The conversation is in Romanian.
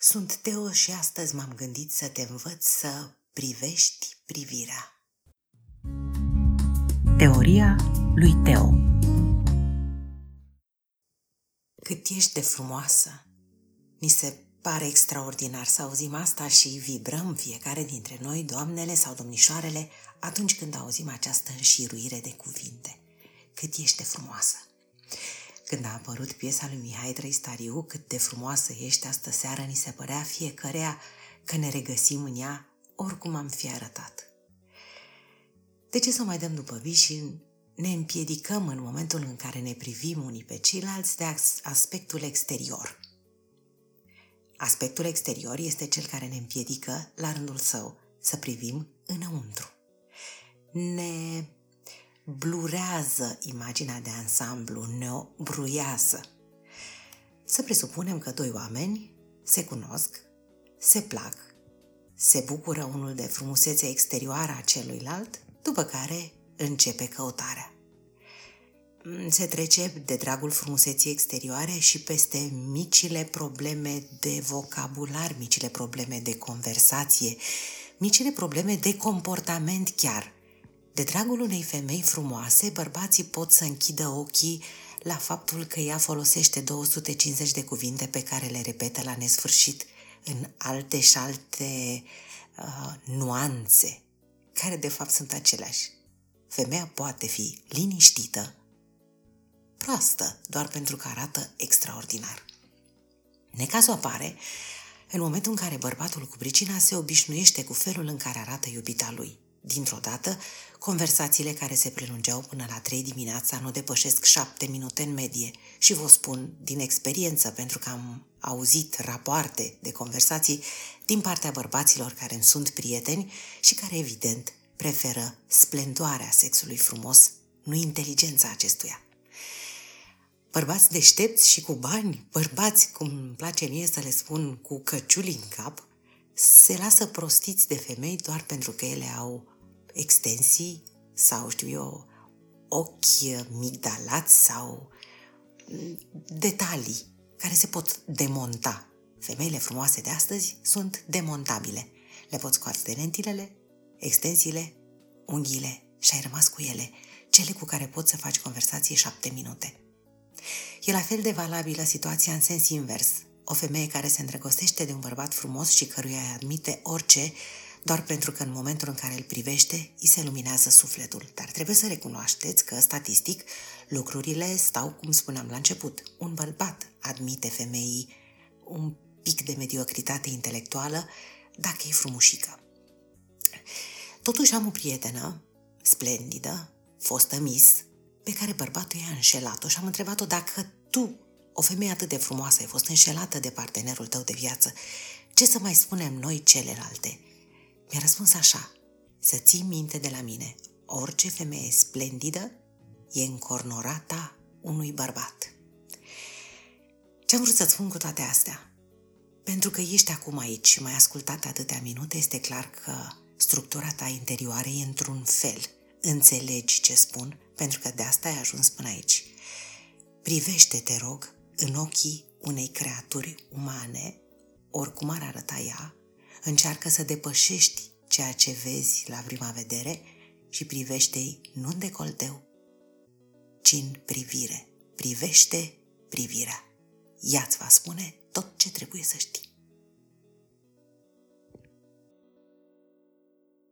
Sunt Teo și astăzi m-am gândit să te învăț să privești privirea. Teoria lui Teo Cât ești de frumoasă, ni se pare extraordinar să auzim asta și vibrăm fiecare dintre noi, doamnele sau domnișoarele, atunci când auzim această înșiruire de cuvinte. Cât ești de frumoasă! Când a apărut piesa lui Mihai Trăistariu, cât de frumoasă ești astă seară, ni se părea fiecărea că ne regăsim în ea oricum am fi arătat. De ce să mai dăm după vis și ne împiedicăm în momentul în care ne privim unii pe ceilalți de aspectul exterior? Aspectul exterior este cel care ne împiedică, la rândul său, să privim înăuntru. Ne blurează imaginea de ansamblu, ne o bruiază. Să presupunem că doi oameni se cunosc, se plac, se bucură unul de frumusețea exterioară a celuilalt, după care începe căutarea. Se trece de dragul frumuseții exterioare și peste micile probleme de vocabular, micile probleme de conversație, micile probleme de comportament chiar – de dragul unei femei frumoase, bărbații pot să închidă ochii la faptul că ea folosește 250 de cuvinte pe care le repetă la nesfârșit în alte și alte uh, nuanțe, care de fapt sunt aceleași. Femeia poate fi liniștită, proastă, doar pentru că arată extraordinar. Necazul apare în momentul în care bărbatul cu pricina se obișnuiește cu felul în care arată iubita lui – Dintr-o dată, conversațiile care se prelungeau până la trei dimineața nu depășesc șapte minute în medie și vă spun din experiență pentru că am auzit rapoarte de conversații din partea bărbaților care îmi sunt prieteni și care evident preferă splendoarea sexului frumos, nu inteligența acestuia. Bărbați deștepți și cu bani, bărbați, cum îmi place mie să le spun, cu căciuli în cap, se lasă prostiți de femei doar pentru că ele au extensii sau, știu eu, ochi migdalați sau mm, detalii care se pot demonta. Femeile frumoase de astăzi sunt demontabile. Le poți scoate lentilele, extensiile, unghiile și ai rămas cu ele, cele cu care poți să faci conversație șapte minute. E la fel de valabilă situația în sens invers. O femeie care se îndrăgostește de un bărbat frumos și căruia îi admite orice, doar pentru că în momentul în care îl privește, îi se luminează sufletul. Dar trebuie să recunoașteți că, statistic, lucrurile stau cum spuneam la început. Un bărbat admite femeii un pic de mediocritate intelectuală dacă e frumușică. Totuși am o prietenă splendidă, fostă mis, pe care bărbatul i-a înșelat-o și am întrebat-o dacă tu o femeie atât de frumoasă ai fost înșelată de partenerul tău de viață. Ce să mai spunem noi celelalte? Mi-a răspuns așa, să ții minte de la mine, orice femeie splendidă e încornorata unui bărbat. Ce-am vrut să-ți spun cu toate astea? Pentru că ești acum aici și mai ascultat atâtea minute, este clar că structura ta interioară e într-un fel. Înțelegi ce spun, pentru că de asta ai ajuns până aici. Privește, te rog, în ochii unei creaturi umane, oricum ar arăta ea, încearcă să depășești ceea ce vezi la prima vedere și privește-i nu în decolteu, ci în privire. Privește privirea. Ea îți va spune tot ce trebuie să știi.